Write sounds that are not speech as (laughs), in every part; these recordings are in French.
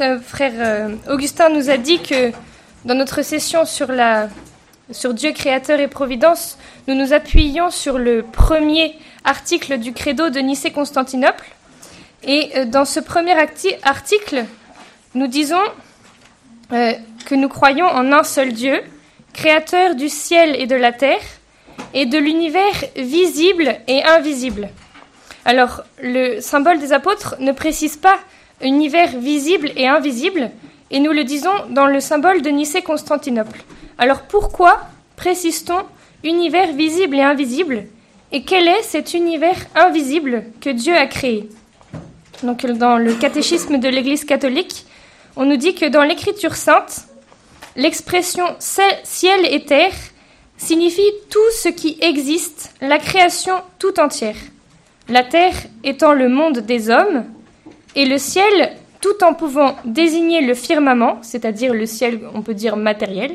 euh, frère euh, Augustin nous a dit que dans notre session sur, la, sur Dieu créateur et providence, nous nous appuyions sur le premier article du credo de Nicée-Constantinople. Et euh, dans ce premier article, nous disons que nous croyons en un seul Dieu, créateur du ciel et de la terre, et de l'univers visible et invisible. Alors, le symbole des apôtres ne précise pas univers visible et invisible, et nous le disons dans le symbole de Nicée-Constantinople. Alors pourquoi précise-t-on univers visible et invisible Et quel est cet univers invisible que Dieu a créé? Donc dans le catéchisme de l'Église catholique, on nous dit que dans l'Écriture sainte, l'expression ciel et terre signifie tout ce qui existe, la création tout entière. La terre étant le monde des hommes, et le ciel, tout en pouvant désigner le firmament, c'est-à-dire le ciel, on peut dire matériel,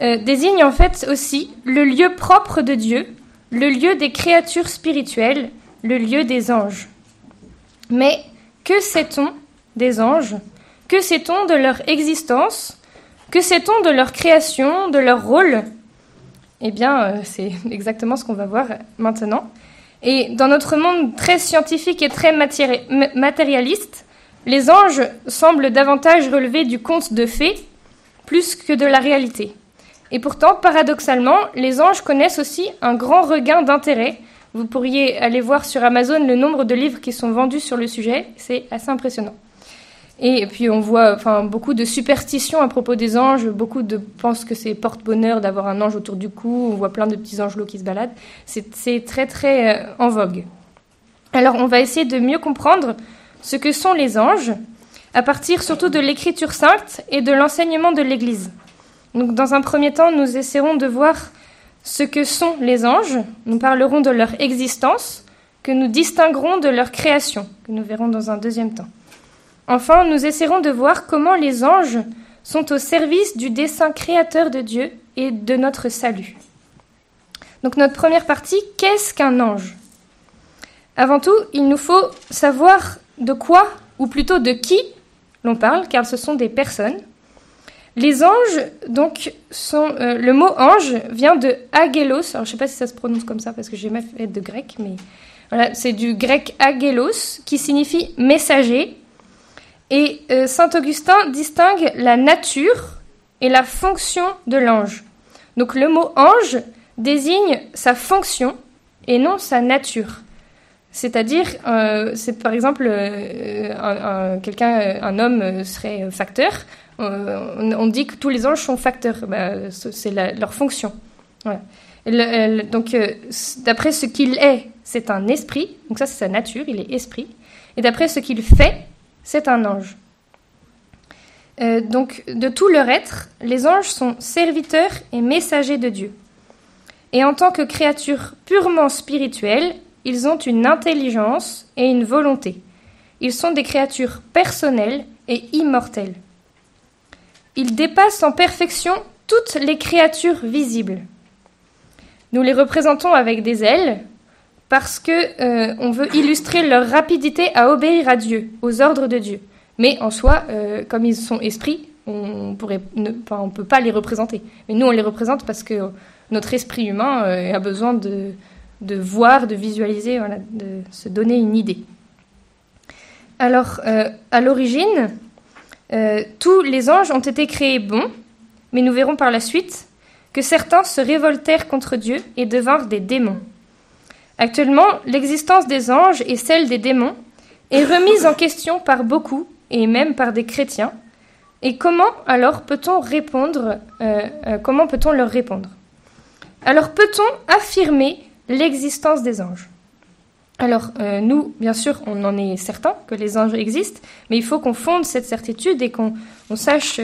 euh, désigne en fait aussi le lieu propre de Dieu, le lieu des créatures spirituelles, le lieu des anges. Mais que sait-on des anges? Que sait-on de leur existence? Que sait-on de leur création, de leur rôle? Eh bien, euh, c'est (laughs) exactement ce qu'on va voir maintenant. Et dans notre monde très scientifique et très matérialiste, les anges semblent davantage relever du conte de fées plus que de la réalité. Et pourtant, paradoxalement, les anges connaissent aussi un grand regain d'intérêt. Vous pourriez aller voir sur Amazon le nombre de livres qui sont vendus sur le sujet, c'est assez impressionnant. Et puis on voit enfin, beaucoup de superstitions à propos des anges, beaucoup de pensent que c'est porte-bonheur d'avoir un ange autour du cou, on voit plein de petits angelots qui se baladent. C'est très très euh, en vogue. Alors on va essayer de mieux comprendre ce que sont les anges, à partir surtout de l'écriture sainte et de l'enseignement de l'Église. Donc dans un premier temps, nous essaierons de voir ce que sont les anges, nous parlerons de leur existence, que nous distinguerons de leur création, que nous verrons dans un deuxième temps. Enfin, nous essaierons de voir comment les anges sont au service du dessein créateur de Dieu et de notre salut. Donc notre première partie, qu'est-ce qu'un ange? Avant tout, il nous faut savoir de quoi, ou plutôt de qui l'on parle, car ce sont des personnes. Les anges, donc, sont. Euh, le mot ange vient de agelos. Alors, je ne sais pas si ça se prononce comme ça parce que j'ai jamais fait de grec, mais voilà, c'est du grec agelos qui signifie messager et euh, Saint Augustin distingue la nature et la fonction de l'ange. Donc le mot ange désigne sa fonction et non sa nature. C'est-à-dire, euh, c'est par exemple euh, un, quelqu'un, un homme serait facteur. On, dit que tous les anges sont facteurs. Bah, c'est leur fonction. donc, d'après ce qu'il est, c'est un esprit. Donc ça, c'est sa nature. Il est esprit. Et d'après ce qu'il fait, c'est un ange. Euh, donc, de tout leur être, les anges sont serviteurs et messagers de Dieu. Et en tant que créatures purement spirituelles, ils ont une intelligence et une volonté. Ils sont des créatures personnelles et immortelles. Ils dépassent en perfection toutes les créatures visibles. Nous les représentons avec des ailes parce que euh, on veut illustrer leur rapidité à obéir à Dieu, aux ordres de Dieu. Mais en soi, euh, comme ils sont esprits, on ne, peut pas les représenter. Mais nous, on les représente parce que notre esprit humain euh, a besoin de, voir, de visualiser, de se donner une idée. Alors, à l'origine, tous les anges ont été créés bons, mais nous verrons par la suite que certains se révoltèrent contre Dieu et devinrent des démons. Actuellement, l'existence des anges et celle des démons est remise en question par beaucoup, et même par des chrétiens. Et comment alors peut-on répondre euh, euh, Comment peut-on leur répondre? Alors peut-on affirmer l'existence des anges? Alors euh, nous, bien sûr, on en est certain que les anges existent, mais il faut qu'on fonde cette certitude et qu'on sache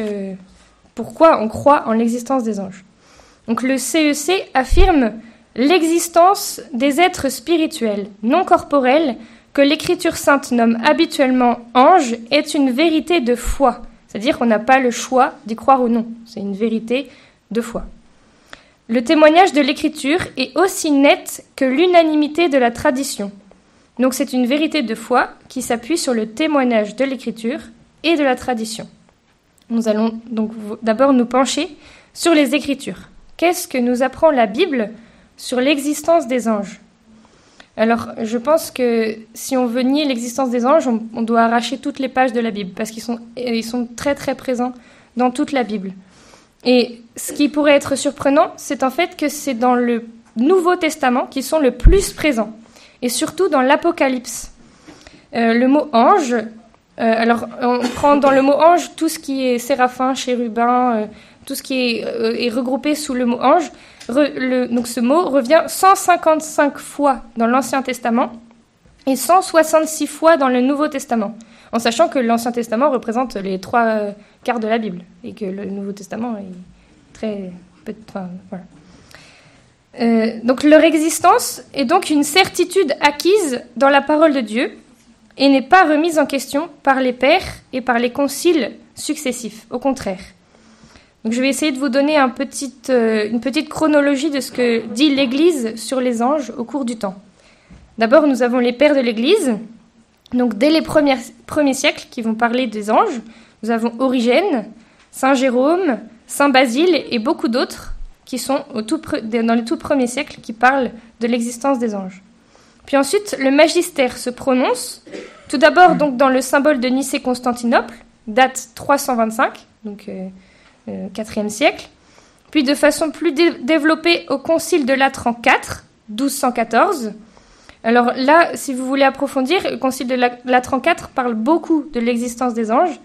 pourquoi on croit en l'existence des anges. Donc le CEC e affirme l'existence des êtres spirituels, non corporels, que l'Écriture sainte nomme habituellement anges, est une vérité de foi. C'est-à-dire qu'on n'a pas le choix d'y croire ou non. C'est une vérité de foi. Le témoignage de l'Écriture est aussi net que l'unanimité de la tradition. Donc c'est une vérité de foi qui s'appuie sur le témoignage de l'Écriture et de la tradition. Nous allons donc d'abord nous pencher sur les Écritures. Qu'est-ce que nous apprend la Bible sur l'existence des anges Alors, je pense que si on veut nier l'existence des anges, on, doit arracher toutes les pages de la Bible, parce qu'ils sont, ils sont très très présents dans toute la Bible. Et ce qui pourrait être surprenant, c'est en fait que c'est dans le Nouveau Testament qu'ils sont le plus présents, et surtout dans l'Apocalypse. Euh, le mot ange, euh, alors on prend dans le mot ange tout ce qui est séraphin, chérubin, euh, tout ce qui est, regroupé sous le mot ange. Donc ce mot revient 155 fois dans l'Ancien Testament et 166 fois dans le Nouveau Testament, en sachant que l'Ancien Testament représente les trois quarts de la Bible et que le Nouveau Testament est très enfin, voilà. Euh, donc leur existence est donc une certitude acquise dans la parole de Dieu et n'est pas remise en question par les pères et par les conciles successifs. Au contraire. Je vais essayer de vous donner euh, une petite chronologie de ce que dit l'Église sur les anges au cours du temps. D'abord, nous avons les pères de l'Église, donc dès les premiers, premiers siècles, qui vont parler des anges. Nous avons Origène, Saint Jérôme, Saint Basile et beaucoup d'autres qui sont dans les tout premiers siècles qui parlent de l'existence des anges. Puis ensuite, le magistère se prononce, tout d'abord donc dans le symbole de Nicée-Constantinople, date 325, donc euh, euh, 4e siècle, puis de façon plus développée au Concile de Latran IV, 1214. Alors là, si vous voulez approfondir, le Concile de Latran IV parle beaucoup de l'existence des anges,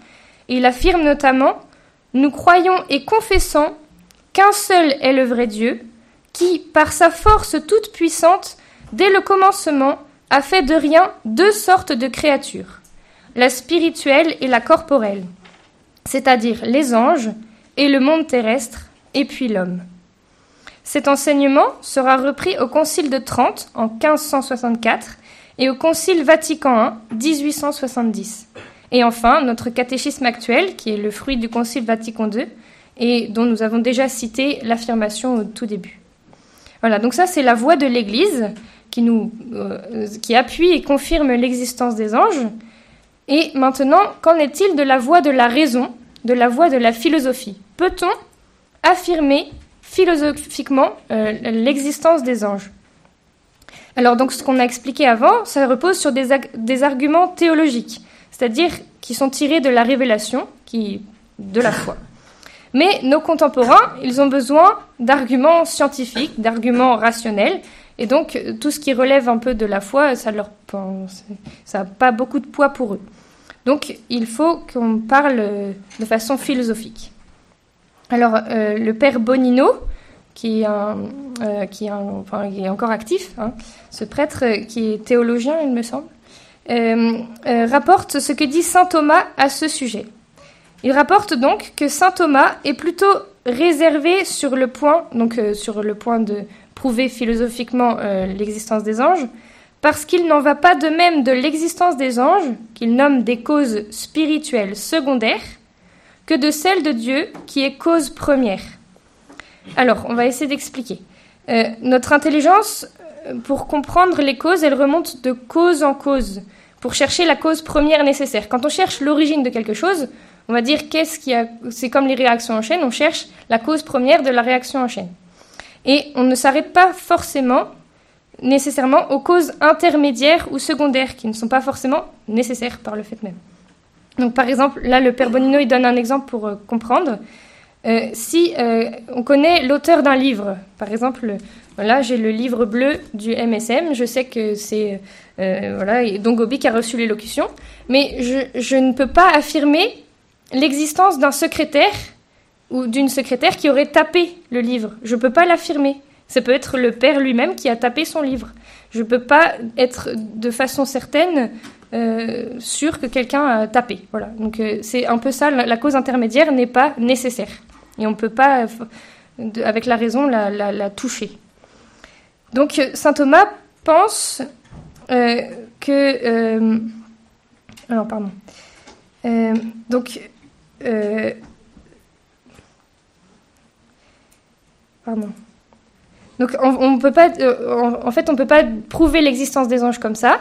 il affirme notamment Nous croyons et confessons qu'un seul est le vrai Dieu, qui, par sa force toute puissante, dès le commencement, a fait de rien deux sortes de créatures, la spirituelle et la corporelle, c'est-à-dire les anges et le monde terrestre, et puis l'homme. Cet enseignement sera repris au Concile de Trente en 1564 et au Concile Vatican I 1870. Et enfin, notre catéchisme actuel, qui est le fruit du Concile Vatican II, et dont nous avons déjà cité l'affirmation au tout début. Voilà, donc ça c'est la voix de l'Église qui, euh, qui appuie et confirme l'existence des anges. Et maintenant, qu'en est-il de la voix de la raison, de la voix de la philosophie Peut-on affirmer philosophiquement euh, l'existence des anges? Alors donc ce qu'on a expliqué avant, ça repose sur des, arguments théologiques, c'est-à-dire qui sont tirés de la révélation, de la foi. Mais nos contemporains, ils ont besoin d'arguments scientifiques, d'arguments rationnels, et donc tout ce qui relève un peu de la foi, ça ça n'a pas beaucoup de poids pour eux. Donc il faut qu'on parle de façon philosophique. Alors euh, le père Bonino, qui est, euh, encore actif, hein, ce prêtre qui est théologien, il me semble, euh, rapporte ce que dit saint Thomas à ce sujet. Il rapporte donc que saint Thomas est plutôt réservé sur le point, donc euh, sur le point de prouver philosophiquement euh, l'existence des anges, parce qu'il n'en va pas de même de l'existence des anges, qu'il nomme des causes spirituelles secondaires, que de celle de Dieu, qui est cause première. Alors, on va essayer d'expliquer. Euh, notre intelligence, pour comprendre les causes, elle remonte de cause en cause, pour chercher la cause première nécessaire. Quand on cherche l'origine de quelque chose, on va dire qu'est-ce qui a. C'est comme les réactions en chaîne, on cherche la cause première de la réaction en chaîne. Et on ne s'arrête pas forcément, nécessairement, aux causes intermédiaires ou secondaires qui ne sont pas forcément nécessaires par le fait même. Donc par exemple, là, le père Bonino, il donne un exemple pour euh, comprendre. Euh, si euh, on connaît l'auteur d'un livre, par exemple, là j'ai le livre bleu du MSM, je sais que c'est voilà, Dongobi qui a reçu l'élocution, mais je, je, ne peux pas affirmer l'existence d'un secrétaire ou d'une secrétaire qui aurait tapé le livre. Je ne peux pas l'affirmer. Ça peut être le père lui-même qui a tapé son livre. Je ne peux pas être de façon certaine euh, sûr que quelqu'un a tapé. Voilà. Donc euh, c'est un peu ça. La, cause intermédiaire n'est pas nécessaire et on ne peut pas, avec la raison, la, toucher. Donc saint Thomas pense euh, que alors pardon. donc euh, pardon. Donc on, peut pas, euh, en, fait, on peut pas prouver l'existence des anges comme ça,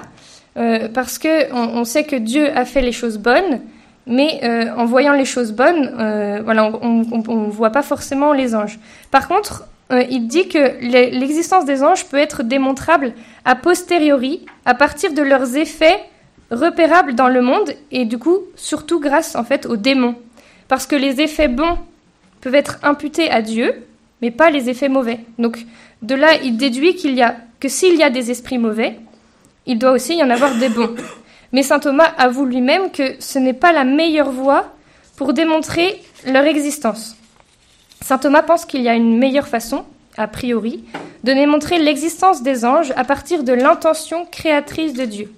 euh, parce que on, sait que Dieu a fait les choses bonnes mais euh, en voyant les choses bonnes, on ne voit pas forcément les anges. Par contre, il dit que l'existence des anges peut être démontrable a posteriori, à partir de leurs effets repérables dans le monde, et du coup, surtout grâce en fait aux démons. Parce que les effets bons peuvent être imputés à Dieu, mais pas les effets mauvais. Donc, de là, il déduit qu'il y a que s'il y a des esprits mauvais, il doit aussi y en avoir des bons. (coughs) Mais saint Thomas avoue lui-même que ce n'est pas la meilleure voie pour démontrer leur existence. Saint Thomas pense qu'il y a une meilleure façon, a priori, de démontrer l'existence des anges à partir de l'intention créatrice de Dieu.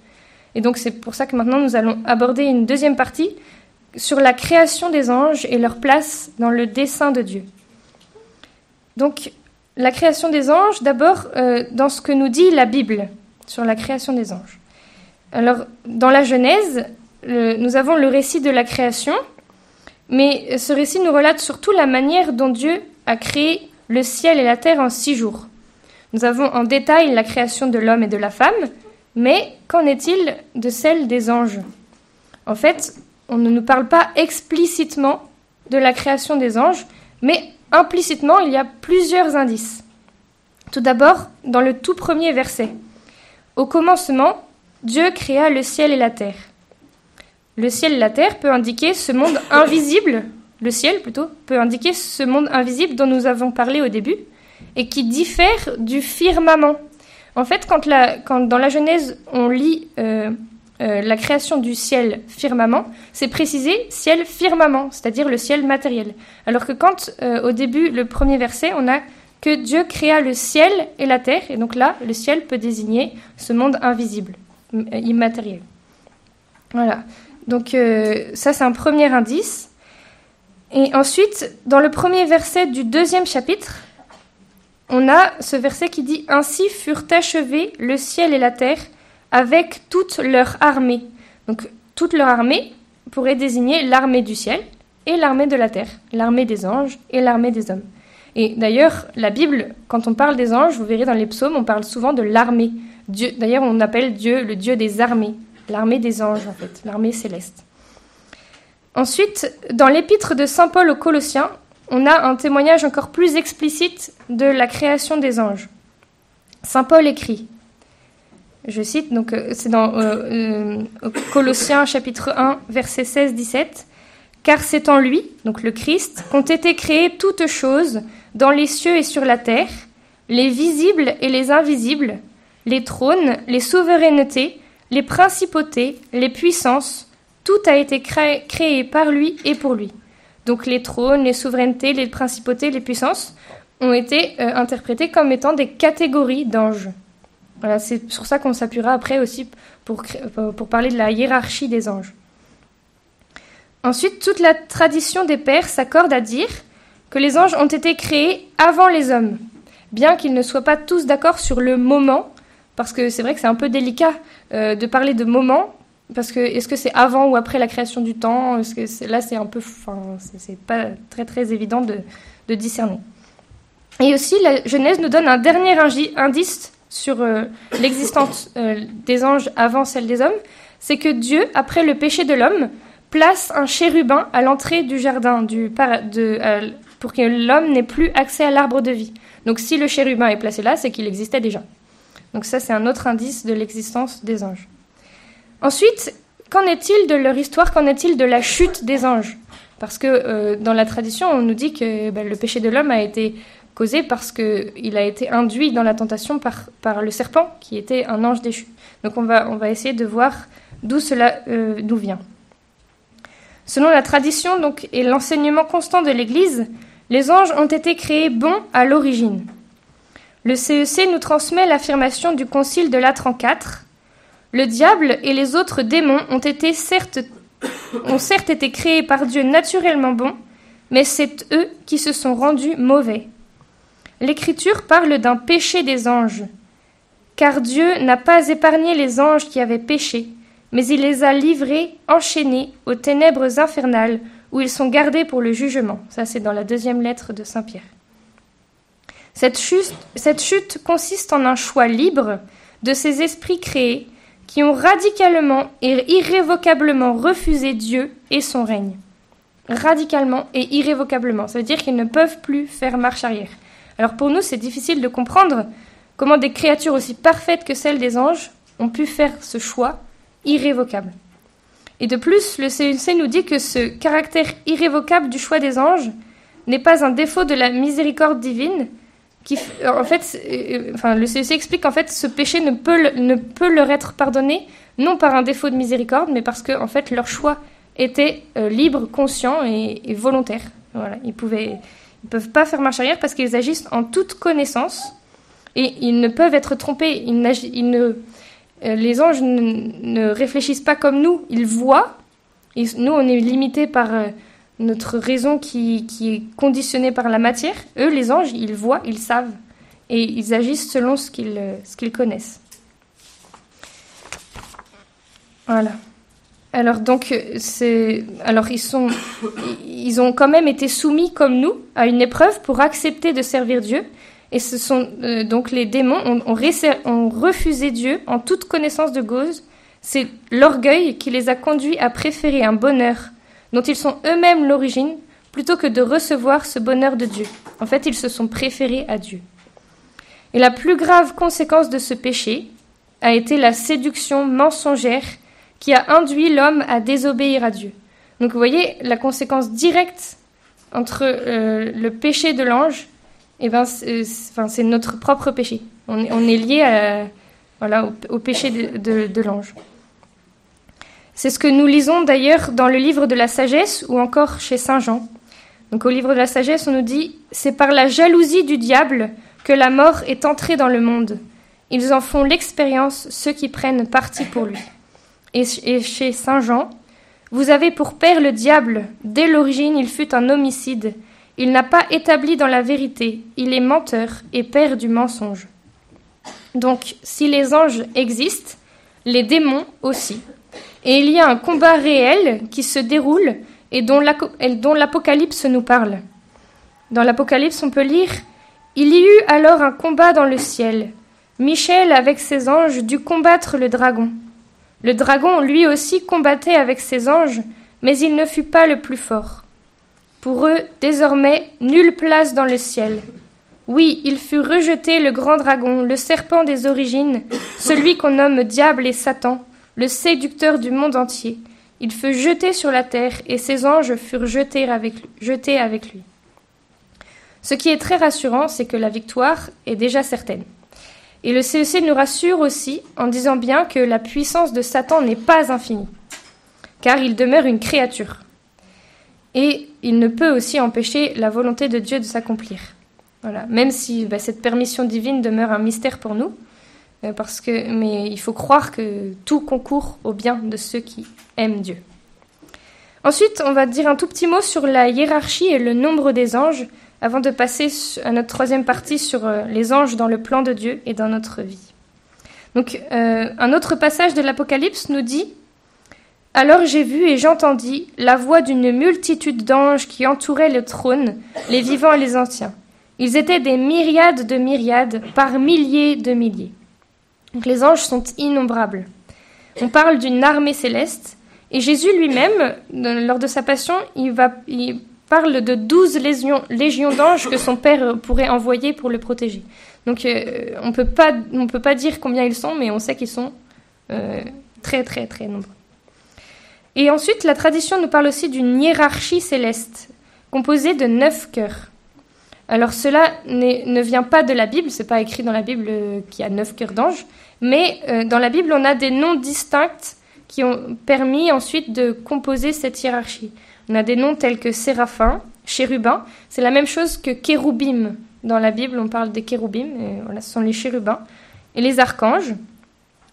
Et donc c'est pour ça que maintenant nous allons aborder une deuxième partie sur la création des anges et leur place dans le dessein de Dieu. Donc la création des anges, d'abord euh, dans ce que nous dit la Bible sur la création des anges. Alors dans la Genèse, nous avons le récit de la création mais ce récit nous relate surtout la manière dont Dieu a créé le ciel et la terre en six jours. Nous avons en détail la création de l'homme et de la femme, mais qu'en est-il de celle des anges? En fait, on ne nous parle pas explicitement de la création des anges, mais implicitement, il y a plusieurs indices. Tout d'abord, dans le tout premier verset. Au commencement, Dieu créa le ciel et la terre. Le ciel et la terre peut indiquer ce monde (laughs) invisible, le ciel plutôt, peut indiquer ce monde invisible dont nous avons parlé au début, et qui diffère du firmament. En fait, quand, dans la Genèse, on lit euh, euh, la création du ciel firmament, c'est précisé ciel firmament, c'est-à-dire le ciel matériel. Alors que quand, euh, au début, le premier verset, on a que Dieu créa le ciel et la terre, et donc là, le ciel peut désigner ce monde invisible, immatériel. Voilà. Donc euh, ça, c'est un premier indice. Et ensuite, dans le premier verset du deuxième chapitre, on a ce verset qui dit Ainsi furent achevés le ciel et la terre avec toute leur armée. Donc toute leur armée pourrait désigner l'armée du ciel et l'armée de la terre, l'armée des anges et l'armée des hommes. Et d'ailleurs, la Bible, quand on parle des anges, vous verrez dans les psaumes, on parle souvent de l'armée. D'ailleurs, on appelle Dieu le Dieu des armées l'armée des anges en fait, l'armée céleste. Ensuite, dans l'épître de Saint Paul aux Colossiens, on a un témoignage encore plus explicite de la création des anges. Saint Paul écrit, je cite, donc euh, c'est dans euh, euh, Colossiens chapitre 1, verset 16-17, Car c'est en lui, donc le Christ, qu'ont été créées toutes choses dans les cieux et sur la terre, les visibles et les invisibles, les trônes, les souverainetés, les principautés, les puissances, tout a été créé, par lui et pour lui. Donc les trônes, les souverainetés, les principautés, les puissances ont été interprétés comme étant des catégories d'anges. C'est sur ça qu'on s'appuiera après aussi pour, parler de la hiérarchie des anges. Ensuite, toute la tradition des pères s'accorde à dire que les anges ont été créés avant les hommes, bien qu'ils ne soient pas tous d'accord sur le moment parce que c'est vrai que c'est un peu délicat euh, de parler de moment, parce que est-ce que c'est avant ou après la création du temps Est-ce que là c'est un peu, enfin, c'est pas très très évident de, de, discerner. Et aussi, la Genèse nous donne un dernier indice sur euh, l'existence euh, des anges avant celle des hommes, c'est que Dieu, après le péché de l'homme, place un chérubin à l'entrée du jardin de, pour que l'homme n'ait plus accès à l'arbre de vie. Donc si le chérubin est placé là, c'est qu'il existait déjà. Donc ça, c'est un autre indice de l'existence des anges. Ensuite, qu'en est-il de leur histoire? Qu'en est-il de la chute des anges? Parce que euh, dans la tradition, on nous dit que ben, le péché de l'homme a été causé parce qu'il a été induit dans la tentation par, le serpent, qui était un ange déchu. Donc on va, essayer de voir d'où cela euh, d'où vient. Selon la tradition donc, et l'enseignement constant de l'Église, les anges ont été créés bons à l'origine. Le CEC e nous transmet l'affirmation du Concile de Latran IV. Le diable et les autres démons ont, été ont certes été créés par Dieu naturellement bons, mais c'est eux qui se sont rendus mauvais. L'Écriture parle d'un péché des anges, car Dieu n'a pas épargné les anges qui avaient péché, mais il les a livrés, enchaînés aux ténèbres infernales, où ils sont gardés pour le jugement. Ça, c'est dans la deuxième lettre de Saint Pierre. Cette chute, consiste en un choix libre de ces esprits créés qui ont radicalement et irrévocablement refusé Dieu et son règne. Radicalement et irrévocablement. Ça veut dire qu'ils ne peuvent plus faire marche arrière. Alors pour nous, c'est difficile de comprendre comment des créatures aussi parfaites que celles des anges ont pu faire ce choix irrévocable. Et de plus, le CEC nous dit que ce caractère irrévocable du choix des anges n'est pas un défaut de la miséricorde divine, qui, en fait, euh, enfin, le CEC explique qu'en fait, ce péché ne peut, ne peut leur être pardonné, non par un défaut de miséricorde, mais parce que, en fait, leur choix était euh, libre, conscient et, volontaire. Voilà, ils pouvaient, ils peuvent pas faire marche arrière parce qu'ils agissent en toute connaissance et ils ne peuvent être trompés. Ils, ne, euh, les anges ne, réfléchissent pas comme nous, ils voient. Et nous, on est limité par notre raison qui, est conditionnée par la matière. Eux, les anges, ils voient, ils savent, et ils agissent selon ce qu'ils ce qu'ils connaissent. Voilà. Alors donc c'est alors ils sont ils ont quand même été soumis comme nous à une épreuve pour accepter de servir Dieu et ce sont euh, donc les démons ont, ont, refusé Dieu en toute connaissance de cause. C'est l'orgueil qui les a conduits à préférer un bonheur dont ils sont eux-mêmes l'origine, plutôt que de recevoir ce bonheur de Dieu. En fait, ils se sont préférés à Dieu. Et la plus grave conséquence de ce péché a été la séduction mensongère qui a induit l'homme à désobéir à Dieu. Donc vous voyez, la conséquence directe entre euh, le péché de l'ange, eh ben, c'est notre propre péché. On est, lié voilà, au, péché de l'ange. C'est ce que nous lisons d'ailleurs dans le livre de la sagesse ou encore chez Saint Jean. Donc au livre de la sagesse, on nous dit C'est par la jalousie du diable que la mort est entrée dans le monde. Ils en font l'expérience, ceux qui prennent parti pour lui. Et chez Saint Jean, vous avez pour père le diable. Dès l'origine, il fut un homicide. Il n'a pas établi dans la vérité. Il est menteur et père du mensonge. Donc, si les anges existent, les démons aussi. Et il y a un combat réel qui se déroule et dont l'Apocalypse nous parle. Dans l'Apocalypse, on peut lire Il y eut alors un combat dans le ciel. Michel, avec ses anges, dut combattre le dragon. Le dragon, lui aussi, combattait avec ses anges, mais il ne fut pas le plus fort. Pour eux, désormais, nulle place dans le ciel. Oui, il fut rejeté le grand dragon, le serpent des origines, celui qu'on nomme diable et Satan, le séducteur du monde entier. Il fut jeté sur la terre et ses anges furent jetés avec, lui. Ce qui est très rassurant, c'est que la victoire est déjà certaine. Et le CEC nous rassure aussi en disant bien que la puissance de Satan n'est pas infinie, car il demeure une créature. Et il ne peut aussi empêcher la volonté de Dieu de s'accomplir. Voilà. Même si bah, cette permission divine demeure un mystère pour nous, euh, parce que, mais il faut croire que tout concourt au bien de ceux qui aiment Dieu. Ensuite, on va dire un tout petit mot sur la hiérarchie et le nombre des anges avant de passer à notre troisième partie sur euh, les anges dans le plan de Dieu et dans notre vie. Donc, euh, un autre passage de l'Apocalypse nous dit Alors j'ai vu et j'entendis la voix d'une multitude d'anges qui entouraient le trône, les vivants et les anciens. Ils étaient des myriades de myriades, par milliers de milliers. Donc les anges sont innombrables. On parle d'une armée céleste. Et Jésus lui-même, lors de sa passion, il, va, parle de douze légions, légions d'anges que son Père pourrait envoyer pour le protéger. Donc euh, on ne peut pas dire combien ils sont, mais on sait qu'ils sont euh, très très très nombreux. Et ensuite, la tradition nous parle aussi d'une hiérarchie céleste, composée de neuf cœurs. Alors cela ne vient pas de la Bible, c'est pas écrit dans la Bible qu'il y a neuf cœurs d'anges, mais euh, dans la Bible on a des noms distincts qui ont permis ensuite de composer cette hiérarchie. On a des noms tels que séraphin, chérubin, c'est la même chose que kéroubim. Dans la Bible on parle des kéroubim, ce sont les chérubins, et les archanges.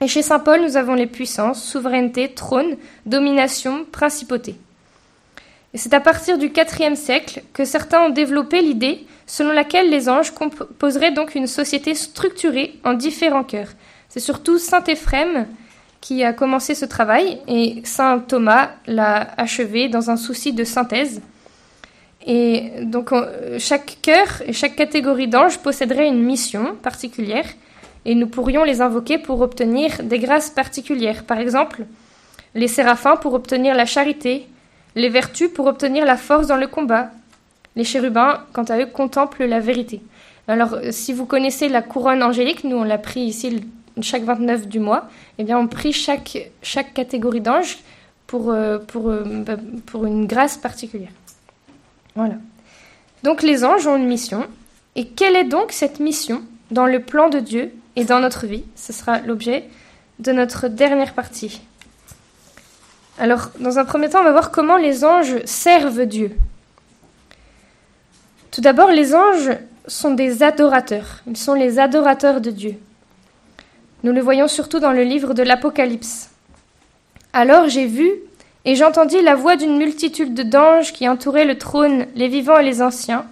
Et chez Saint Paul nous avons les puissances, souveraineté, trône, domination, principauté. Et c'est à partir du IVe siècle que certains ont développé l'idée selon laquelle les anges composeraient donc une société structurée en différents cœurs. C'est surtout saint Éphrem qui a commencé ce travail et saint Thomas l'a achevé dans un souci de synthèse. Et donc chaque cœur et chaque catégorie d'anges posséderait une mission particulière et nous pourrions les invoquer pour obtenir des grâces particulières. Par exemple, les séraphins pour obtenir la charité, les vertus pour obtenir la force dans le combat. Les chérubins, quant à eux, contemplent la vérité. Alors, si vous connaissez la couronne angélique, nous on l'a pris ici chaque 29 du mois, eh bien on prie chaque, catégorie d'anges pour, euh, euh, bah, pour une grâce particulière. Voilà. Donc les anges ont une mission. Et quelle est donc cette mission dans le plan de Dieu et dans notre vie? Ce sera l'objet de notre dernière partie. Alors, dans un premier temps, on va voir comment les anges servent Dieu. Tout d'abord, les anges sont des adorateurs. Ils sont les adorateurs de Dieu. Nous le voyons surtout dans le livre de l'Apocalypse. Alors j'ai vu et j'entendis la voix d'une multitude d'anges qui entouraient le trône, les vivants et les anciens.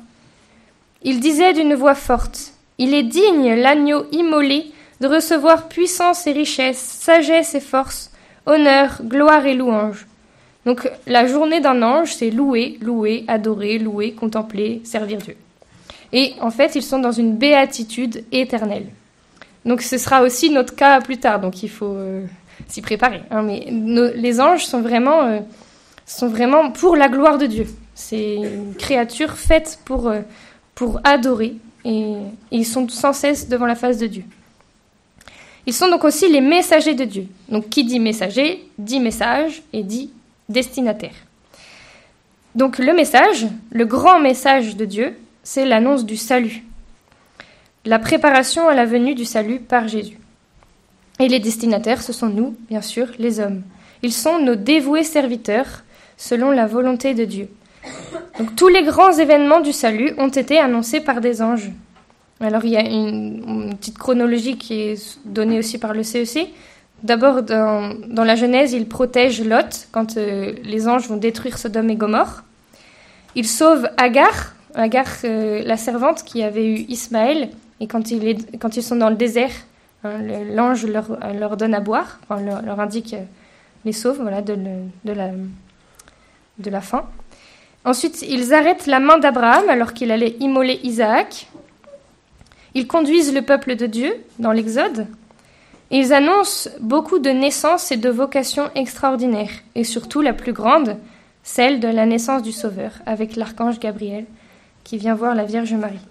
Ils disaient d'une voix forte Il est digne, l'agneau immolé, de recevoir puissance et richesse, sagesse et force, honneur, gloire et louange. Donc la journée d'un ange, c'est louer, louer, adorer, louer, contempler, servir Dieu. Et en fait, ils sont dans une béatitude éternelle. Donc ce sera aussi notre cas plus tard, donc il faut euh, s'y préparer. Hein. mais les anges sont vraiment, euh, sont vraiment pour la gloire de Dieu. C'est une créature faite pour, euh, pour adorer et, ils sont sans cesse devant la face de Dieu. Ils sont donc aussi les messagers de Dieu. Donc qui dit messager dit message et dit destinataire. Donc le message, le grand message de Dieu, c'est l'annonce du salut. La préparation à la venue du salut par Jésus. Et les destinataires, ce sont nous, bien sûr, les hommes. Ils sont nos dévoués serviteurs, selon la volonté de Dieu. Donc tous les grands événements du salut ont été annoncés par des anges. Alors il y a une, petite chronologie qui est donnée aussi par le CEC. E D'abord, dans, la Genèse, il protège Lot quand euh, les anges vont détruire Sodome et Gomorre. Il sauve Agar, Agar, euh, la servante qui avait eu Ismaël, et quand, ils sont dans le désert, Hein, l'ange leur, donne à boire, leur, indique euh, les sauve de, de, la, de la faim. Ensuite, ils arrêtent la main d'Abraham alors qu'il allait immoler Isaac. Ils conduisent le peuple de Dieu dans l'Exode. ils annoncent beaucoup de naissances et de vocations extraordinaires, et surtout la plus grande, celle de la naissance du Sauveur, avec l'archange Gabriel, qui vient voir la Vierge Marie.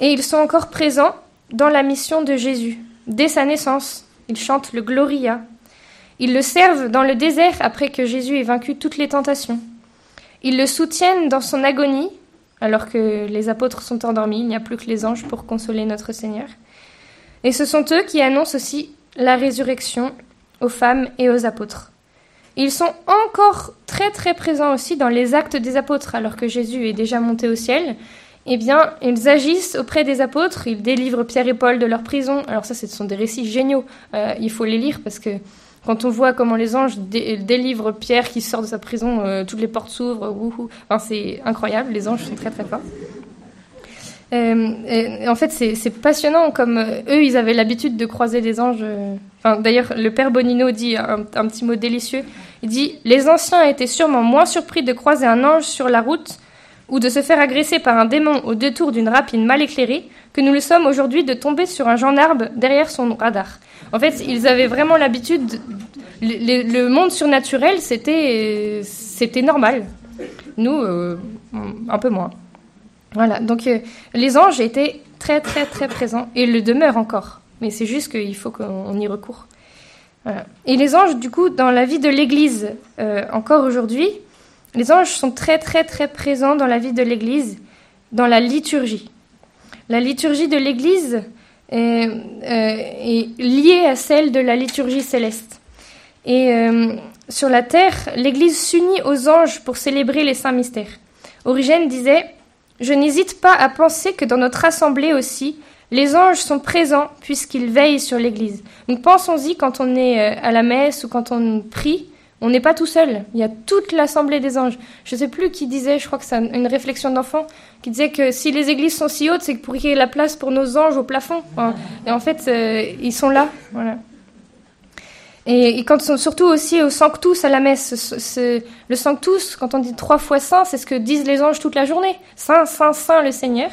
Et ils sont encore présents dans la mission de Jésus. Dès sa naissance, ils chantent le Gloria. Ils le servent dans le désert après que Jésus ait vaincu toutes les tentations. Ils le soutiennent dans son agonie, alors que les apôtres sont endormis, il n'y a plus que les anges pour consoler notre Seigneur. Et ce sont eux qui annoncent aussi la résurrection aux femmes et aux apôtres. Ils sont encore très très présents aussi dans les actes des apôtres, alors que Jésus est déjà monté au ciel eh bien, ils agissent auprès des apôtres, ils délivrent Pierre et Paul de leur prison. Alors ça, ce sont des récits géniaux, euh, il faut les lire parce que quand on voit comment les anges délivrent Pierre qui sort de sa prison, euh, toutes les portes s'ouvrent, enfin, c'est incroyable, les anges sont très très forts. Euh, en fait, c'est passionnant comme eux, ils avaient l'habitude de croiser des anges. Enfin, D'ailleurs, le père Bonino dit un, un, petit mot délicieux. Il dit Les anciens étaient sûrement moins surpris de croiser un ange sur la route ou de se faire agresser par un démon au détour d'une rapine mal éclairée, que nous le sommes aujourd'hui de tomber sur un gendarme derrière son radar. En fait, ils avaient vraiment l'habitude. Le, monde surnaturel, c'était c'était normal. Nous, euh, un peu moins. Voilà. Donc, euh, les anges étaient très, très, très présents et le demeurent encore. Mais c'est juste qu'il faut qu'on y recourt. Et les anges, du coup, dans la vie de l'Église, euh, encore aujourd'hui, les anges sont très très très présents dans la vie de l'Église, dans la liturgie. La liturgie de l'Église est, euh, liée à celle de la liturgie céleste. Et euh, sur la terre, l'Église s'unit aux anges pour célébrer les saints mystères. Origène disait Je n'hésite pas à penser que dans notre assemblée aussi, les anges sont présents puisqu'ils veillent sur l'Église. Donc pensons-y quand on est euh, à la messe ou quand on prie. On n'est pas tout seul. Il y a toute l'assemblée des anges. Je ne sais plus qui disait, je crois que c'est une réflexion d'enfant, qui disait que si les églises sont si hautes, c'est pour qu'il y ait la place pour nos anges au plafond. Et en fait, euh, ils sont là. Voilà. Et, quand surtout aussi au Sanctus à la messe, le Sanctus, quand on dit trois fois saint, c'est ce que disent les anges toute la journée. Saint, saint, saint le Seigneur.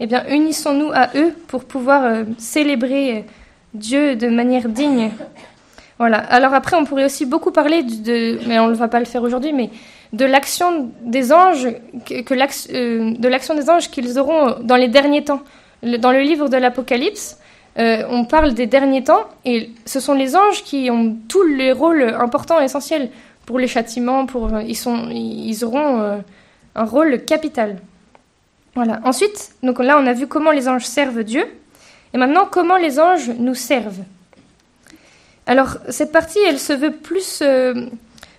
eh bien, unissons-nous à eux pour pouvoir euh, célébrer Dieu de manière digne. Voilà. Alors après, on pourrait aussi beaucoup parler de, mais on ne va pas le faire aujourd'hui, mais de l'action des anges, euh, de l'action des anges qu'ils auront dans les derniers temps. dans le livre de l'Apocalypse, euh, on parle des derniers temps, et ce sont les anges qui ont tous les rôles importants essentiels pour les châtiments. Pour, ils, sont, ils auront un rôle capital. Voilà. Ensuite, donc là, on a vu comment les anges servent Dieu. Et maintenant, comment les anges nous servent Alors, cette partie, elle se veut plus euh,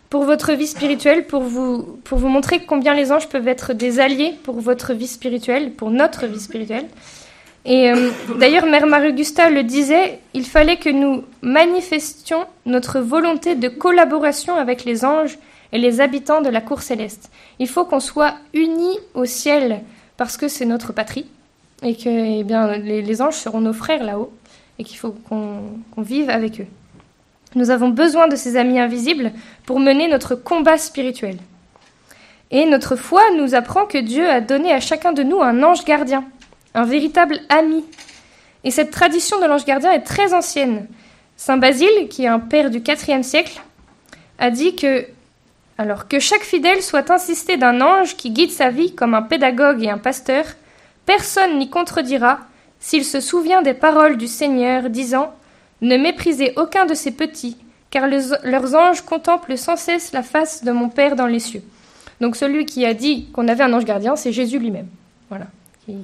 pour votre vie spirituelle, pour vous, montrer combien les anges peuvent être des alliés pour votre vie spirituelle, pour notre vie spirituelle. Et euh, d'ailleurs, Mère Marie-Augusta le disait, il fallait que nous manifestions notre volonté de collaboration avec les anges et les habitants de la cour céleste. Il faut qu'on soit unis au ciel parce que c'est notre patrie et que eh bien, les, anges seront nos frères là-haut et qu'il faut qu'on vive avec eux. Nous avons besoin de ces amis invisibles pour mener notre combat spirituel. Et notre foi nous apprend que Dieu a donné à chacun de nous un ange gardien, un véritable ami. Et cette tradition de l'ange gardien est très ancienne. Saint Basile, qui est un père du IVe siècle, a dit que alors que chaque fidèle soit insisté d'un ange qui guide sa vie comme un pédagogue et un pasteur, personne n'y contredira s'il se souvient des paroles du Seigneur disant Ne méprisez aucun de ces petits, car leurs anges contemplent sans cesse la face de mon Père dans les cieux. Donc celui qui a dit qu'on avait un ange gardien, c'est Jésus lui-même. Voilà.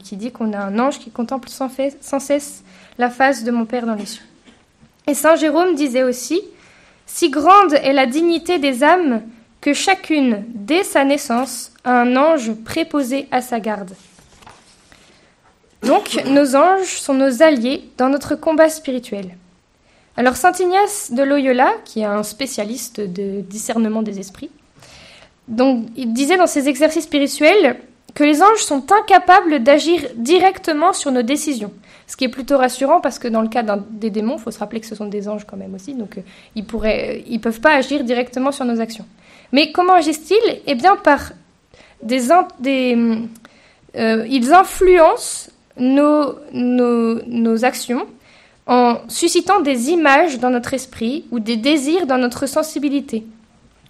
Qui, dit qu'on a un ange qui contemple sans, sans cesse la face de mon Père dans les cieux. Et Saint Jérôme disait aussi Si grande est la dignité des âmes que chacune, dès sa naissance, a un ange préposé à sa garde. Donc, nos anges sont nos alliés dans notre combat spirituel. Alors, saint Ignace de Loyola, qui est un spécialiste de discernement des esprits, disait dans ses exercices spirituels que les anges sont incapables d'agir directement sur nos décisions. Ce qui est plutôt rassurant parce que dans le cas des démons, il faut se rappeler que ce sont des anges quand même aussi, donc euh, ils ne ils peuvent pas agir directement sur nos actions. Mais comment agissent-ils? Eh bien, par des, euh, ils influencent nos, actions en suscitant des images dans notre esprit ou des désirs dans notre sensibilité.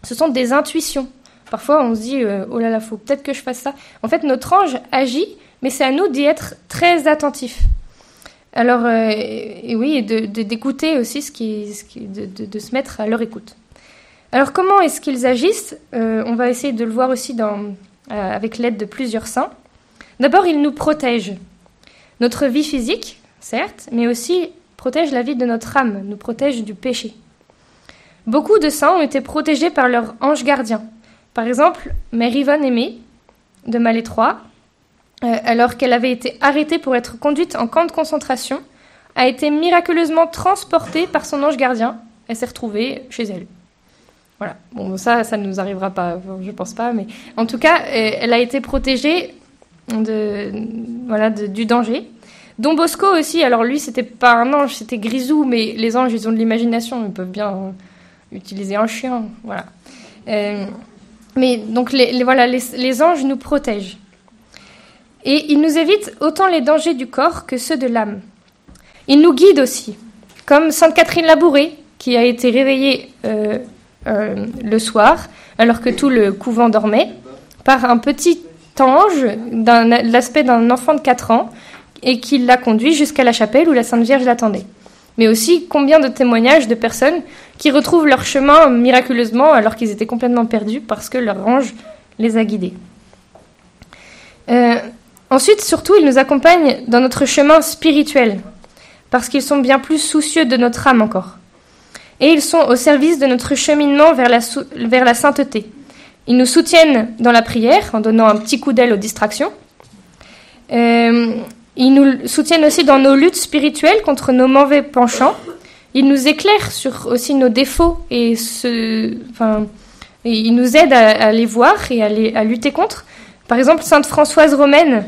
Ce sont des intuitions. Parfois, on se dit euh, oh là là, faut peut-être que je fasse ça. En fait, notre ange agit, mais c'est à nous d'y être très attentifs. Alors, euh, et oui, d'écouter aussi ce qui, de, de, se mettre à leur écoute. Alors comment est-ce qu'ils agissent? Euh, On va essayer de le voir aussi avec l'aide de plusieurs saints. D'abord, ils nous protègent. Notre vie physique, certes, mais aussi protègent la vie de notre âme, nous protègent du péché. Beaucoup de saints ont été protégés par leur ange gardien. Par exemple, Mère Yvonne Aimée, de Malétroit, euh, alors qu'elle avait été arrêtée pour être conduite en camp de concentration, a été miraculeusement transportée par son ange gardien. Elle s'est retrouvée chez elle. Voilà. Bon, ça, ça ne nous arrivera pas, je pense pas, mais en tout cas, euh, elle a été protégée du danger. Don Bosco aussi, alors lui, c'était pas un ange, c'était Grisou, mais les anges, ils ont de l'imagination, ils peuvent bien euh, utiliser un chien, voilà. Euh, mais donc, les, voilà, les, anges nous protègent. Et ils nous évitent autant les dangers du corps que ceux de l'âme. Ils nous guident aussi, comme Sainte Catherine Labouré, qui a été réveillée euh, le soir, alors que tout le couvent dormait, par un petit ange l'aspect d'un enfant de 4 ans et qui l'a conduit jusqu'à la chapelle où la Sainte Vierge l'attendait. Mais aussi combien de témoignages de personnes qui retrouvent leur chemin miraculeusement alors qu'ils étaient complètement perdus parce que leur ange les a guidés. Euh, ensuite, surtout, ils nous accompagnent dans notre chemin spirituel parce qu'ils sont bien plus soucieux de notre âme encore et ils sont au service de notre cheminement vers la, vers la sainteté. Ils nous soutiennent dans la prière en donnant un petit coup d'aile aux distractions. Euh, ils nous soutiennent aussi dans nos luttes spirituelles contre nos mauvais penchants. Ils nous éclairent sur aussi nos défauts et, ils nous aident à, les voir et à, les, lutter contre. Par exemple, Sainte Françoise Romaine,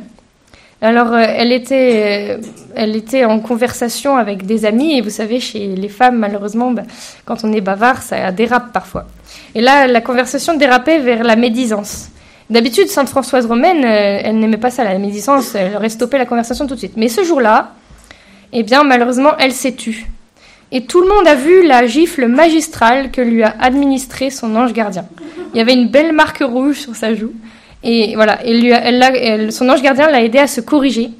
alors, euh, elle, était, euh, elle était en conversation avec des amis, et vous savez, chez les femmes, malheureusement, bah, quand on est bavard, ça dérape parfois. Et là, la conversation dérapait vers la médisance. D'habitude, Sainte Françoise romaine, euh, elle n'aimait pas ça, la médisance, elle aurait stoppé la conversation tout de suite. Mais ce jour-là, eh bien, malheureusement, elle s'est tue. Et tout le monde a vu la gifle magistrale que lui a administrée son ange gardien. Il y avait une belle marque rouge sur sa joue. Et voilà, elle, son ange gardien l'a aidé à se corriger.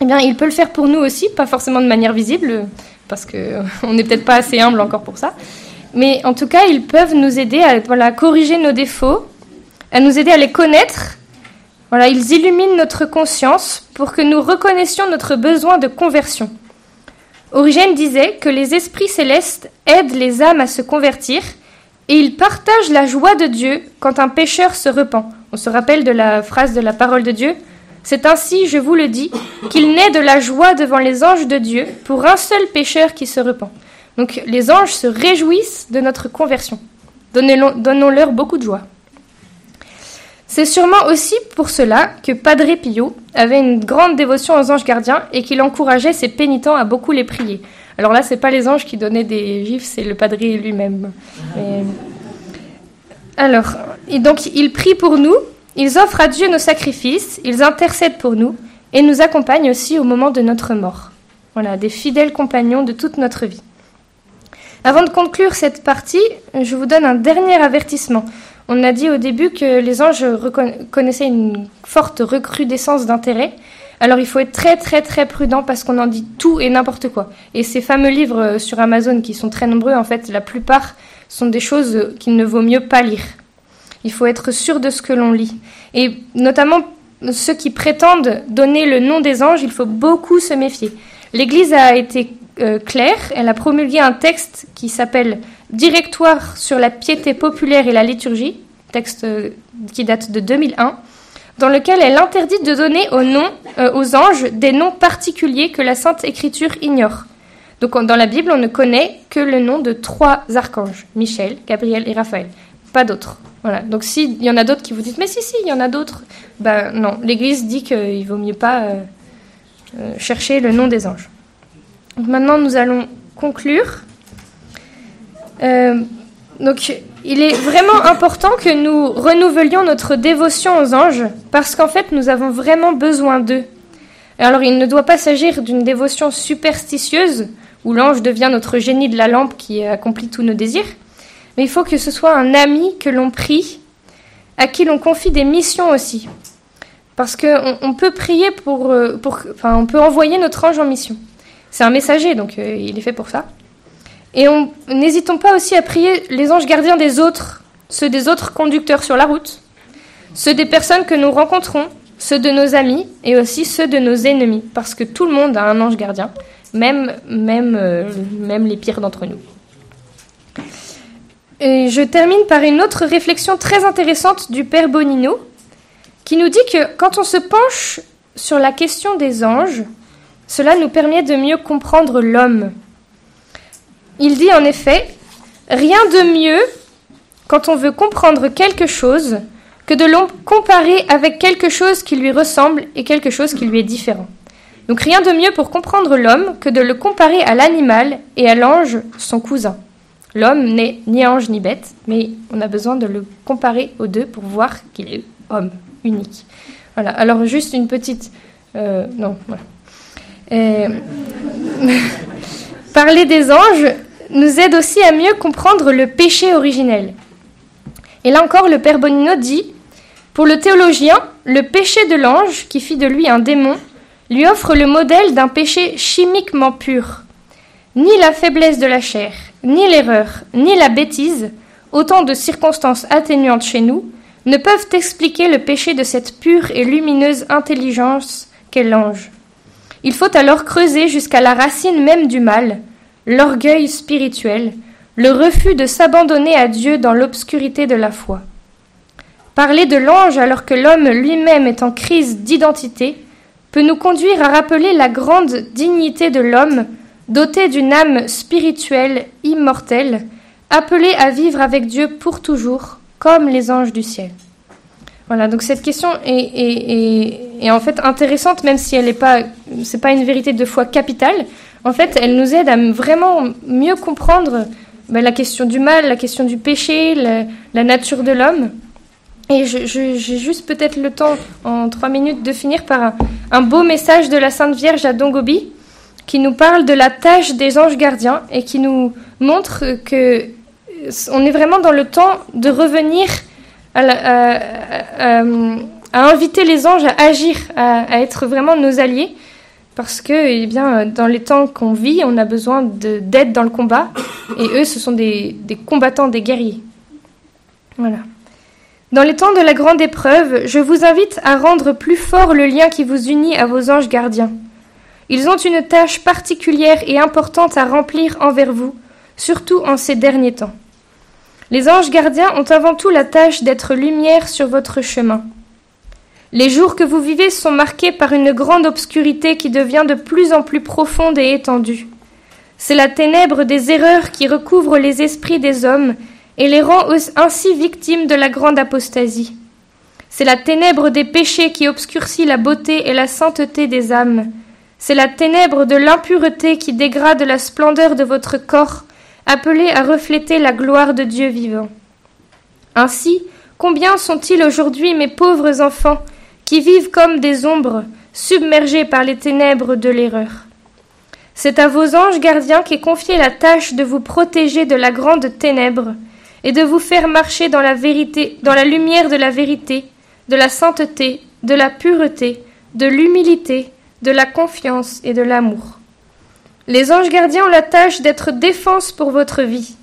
Eh bien, il peut le faire pour nous aussi, pas forcément de manière visible, parce qu'on (laughs) n'est peut-être pas assez humble encore pour ça. Mais en tout cas, ils peuvent nous aider à corriger nos défauts, à nous aider à les connaître. Voilà, ils illuminent notre conscience pour que nous reconnaissions notre besoin de conversion. Origène disait que les esprits célestes aident les âmes à se convertir et ils partagent la joie de Dieu quand un pécheur se repent. On se rappelle de la phrase de la parole de Dieu C'est ainsi, je vous le dis, qu'il naît de la joie devant les anges de Dieu pour un seul pécheur qui se repent. Donc les anges se réjouissent de notre conversion. Donnons-leur beaucoup de joie. C'est sûrement aussi pour cela que Padre Pio avait une grande dévotion aux anges gardiens et qu'il encourageait ses pénitents à beaucoup les prier. Alors là, c'est pas les anges qui donnaient des gifs, c'est le Padre lui-même. Alors, donc ils prient pour nous, ils offrent à Dieu nos sacrifices, ils intercèdent pour nous et nous accompagnent aussi au moment de notre mort. Voilà, des fidèles compagnons de toute notre vie. Avant de conclure cette partie, je vous donne un dernier avertissement. On a dit au début que les anges connaissaient une forte recrudescence d'intérêt. Alors il faut être très très très prudent parce qu'on en dit tout et n'importe quoi. Et ces fameux livres euh, sur Amazon qui sont très nombreux, en fait, la plupart sont des choses qu'il ne vaut mieux pas lire. Il faut être sûr de ce que l'on lit. Et notamment ceux qui prétendent donner le nom des anges, il faut beaucoup se méfier. L'Église a été euh, claire, elle a promulgué un texte qui s'appelle Directoire sur la piété populaire et la liturgie, texte euh, qui date de 2001, dans lequel elle interdit de donner aux, noms, euh, aux anges des noms particuliers que la Sainte Écriture ignore. Donc dans la Bible, on ne connaît que le nom de trois archanges, Michel, Gabriel et Raphaël, pas d'autres. Voilà. Donc s'il y en a d'autres qui vous disent, mais si, si, il y en a d'autres, ben non, l'Église dit qu'il vaut mieux pas chercher le nom des anges maintenant, nous allons conclure. Euh, donc, il est vraiment important que nous renouvelions notre dévotion aux anges parce qu'en fait, nous avons vraiment besoin d'eux. Alors, il ne doit pas s'agir d'une dévotion superstitieuse où l'ange devient notre génie de la lampe qui accomplit tous nos désirs, mais il faut que ce soit un ami que l'on prie, à qui l'on confie des missions aussi. Parce qu'on on peut prier pour, euh, pour. Enfin, on peut envoyer notre ange en mission. C'est un messager, donc euh, il est fait pour ça. Et n'hésitons pas aussi à prier les anges gardiens des autres, ceux des autres conducteurs sur la route, ceux des personnes que nous rencontrons, ceux de nos amis et aussi ceux de nos ennemis, parce que tout le monde a un ange gardien, même, même, euh, les pires d'entre nous. Et je termine par une autre réflexion très intéressante du Père Bonino, qui nous dit que quand on se penche sur la question des anges, cela nous permet de mieux comprendre l'homme. Il dit en effet, rien de mieux quand on veut comprendre quelque chose que de le comparer avec quelque chose qui lui ressemble et quelque chose qui lui est différent. Donc rien de mieux pour comprendre l'homme que de le comparer à l'animal et à l'ange, son cousin. L'homme n'est ni ange ni bête, mais on a besoin de le comparer aux deux pour voir qu'il est homme, unique. Voilà, alors juste une petite... Euh, non, voilà. Euh, (laughs) parler des anges nous aide aussi à mieux comprendre le péché originel. Et là encore, le Père Bonino dit Pour le théologien, le péché de l'ange, qui fit de lui un démon, lui offre le modèle d'un péché chimiquement pur. Ni la faiblesse de la chair, ni l'erreur, ni la bêtise, autant de circonstances atténuantes chez nous, ne peuvent expliquer le péché de cette pure et lumineuse intelligence qu'est l'ange. Il faut alors creuser jusqu'à la racine même du mal, l'orgueil spirituel, le refus de s'abandonner à Dieu dans l'obscurité de la foi. Parler de l'ange alors que l'homme lui-même est en crise d'identité peut nous conduire à rappeler la grande dignité de l'homme doté d'une âme spirituelle immortelle, appelé à vivre avec Dieu pour toujours, comme les anges du ciel. Voilà, donc cette question est, en fait intéressante, même si elle n'est pas une vérité de foi capitale. En fait, elle nous aide à vraiment mieux comprendre ben, la question du mal, la question du péché, la, nature de l'homme. Et j'ai juste peut-être le temps, en trois minutes, de finir par un, beau message de la Sainte Vierge à Dongobi, qui nous parle de la tâche des anges gardiens et qui nous montre que on est vraiment dans le temps de revenir à, inviter les anges à agir, à, être vraiment nos alliés, parce que, eh bien, dans les temps qu'on vit, on a besoin d'aide dans le combat, et eux, ce sont des, des combattants, des guerriers. Voilà. Dans les temps de la grande épreuve, je vous invite à rendre plus fort le lien qui vous unit à vos anges gardiens. Ils ont une tâche particulière et importante à remplir envers vous, surtout en ces derniers temps. Les anges gardiens ont avant tout la tâche d'être lumière sur votre chemin. Les jours que vous vivez sont marqués par une grande obscurité qui devient de plus en plus profonde et étendue. C'est la ténèbre des erreurs qui recouvre les esprits des hommes et les rend ainsi victimes de la grande apostasie. C'est la ténèbre des péchés qui obscurcit la beauté et la sainteté des âmes. C'est la ténèbre de l'impureté qui dégrade la splendeur de votre corps, appelé à refléter la gloire de Dieu vivant. Ainsi, combien sont-ils aujourd'hui mes pauvres enfants, qui vivent comme des ombres, submergés par les ténèbres de l'erreur. C'est à vos anges gardiens qu'est confiée la tâche de vous protéger de la grande ténèbre, et de vous faire marcher dans la vérité, dans la lumière de la vérité, de la sainteté, de la pureté, de l'humilité, de la confiance et de l'amour. Les anges gardiens ont la tâche d'être défense pour votre vie.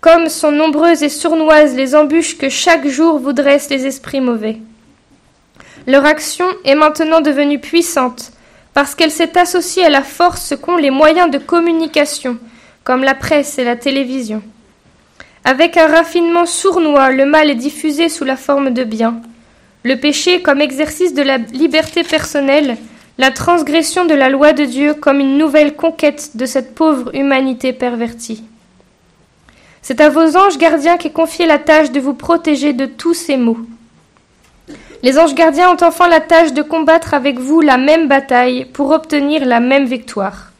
Comme sont nombreuses et sournoises les embûches que chaque jour vous dressent les esprits mauvais. Leur action est maintenant devenue puissante, parce qu'elle s'est associée à la force qu'ont les moyens de communication, comme la presse et la télévision. Avec un raffinement sournois, le mal est diffusé sous la forme de bien. Le péché comme exercice de la liberté personnelle, la transgression de la loi de Dieu comme une nouvelle conquête de cette pauvre humanité pervertie. C'est à vos anges gardiens qu'est confiée la tâche de vous protéger de tous ces maux. Les anges gardiens ont enfin la tâche de combattre avec vous la même bataille pour obtenir la même victoire.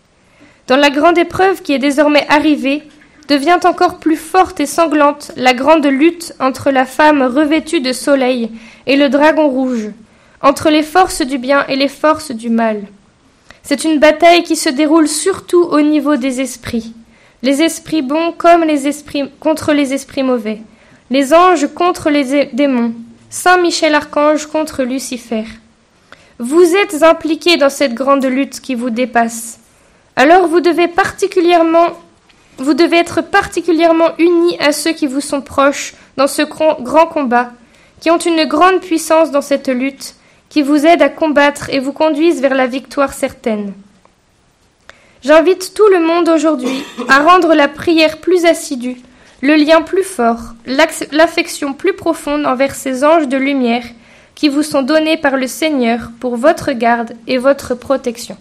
Dans la grande épreuve qui est désormais arrivée, devient encore plus forte et sanglante la grande lutte entre la femme revêtue de soleil et le dragon rouge, entre les forces du bien et les forces du mal. C'est une bataille qui se déroule surtout au niveau des esprits, les esprits bons comme les esprits contre les esprits mauvais, les anges contre les démons, Saint Michel Archange contre Lucifer. Vous êtes impliqués dans cette grande lutte qui vous dépasse. Alors vous devez particulièrement vous devez être particulièrement unis à ceux qui vous sont proches dans ce grand combat, qui ont une grande puissance dans cette lutte, qui vous aident à combattre et vous conduisent vers la victoire certaine. J'invite tout le monde aujourd'hui à rendre la prière plus assidue, le lien plus fort, l'affection plus profonde envers ces anges de lumière qui vous sont donnés par le Seigneur pour votre garde et votre protection.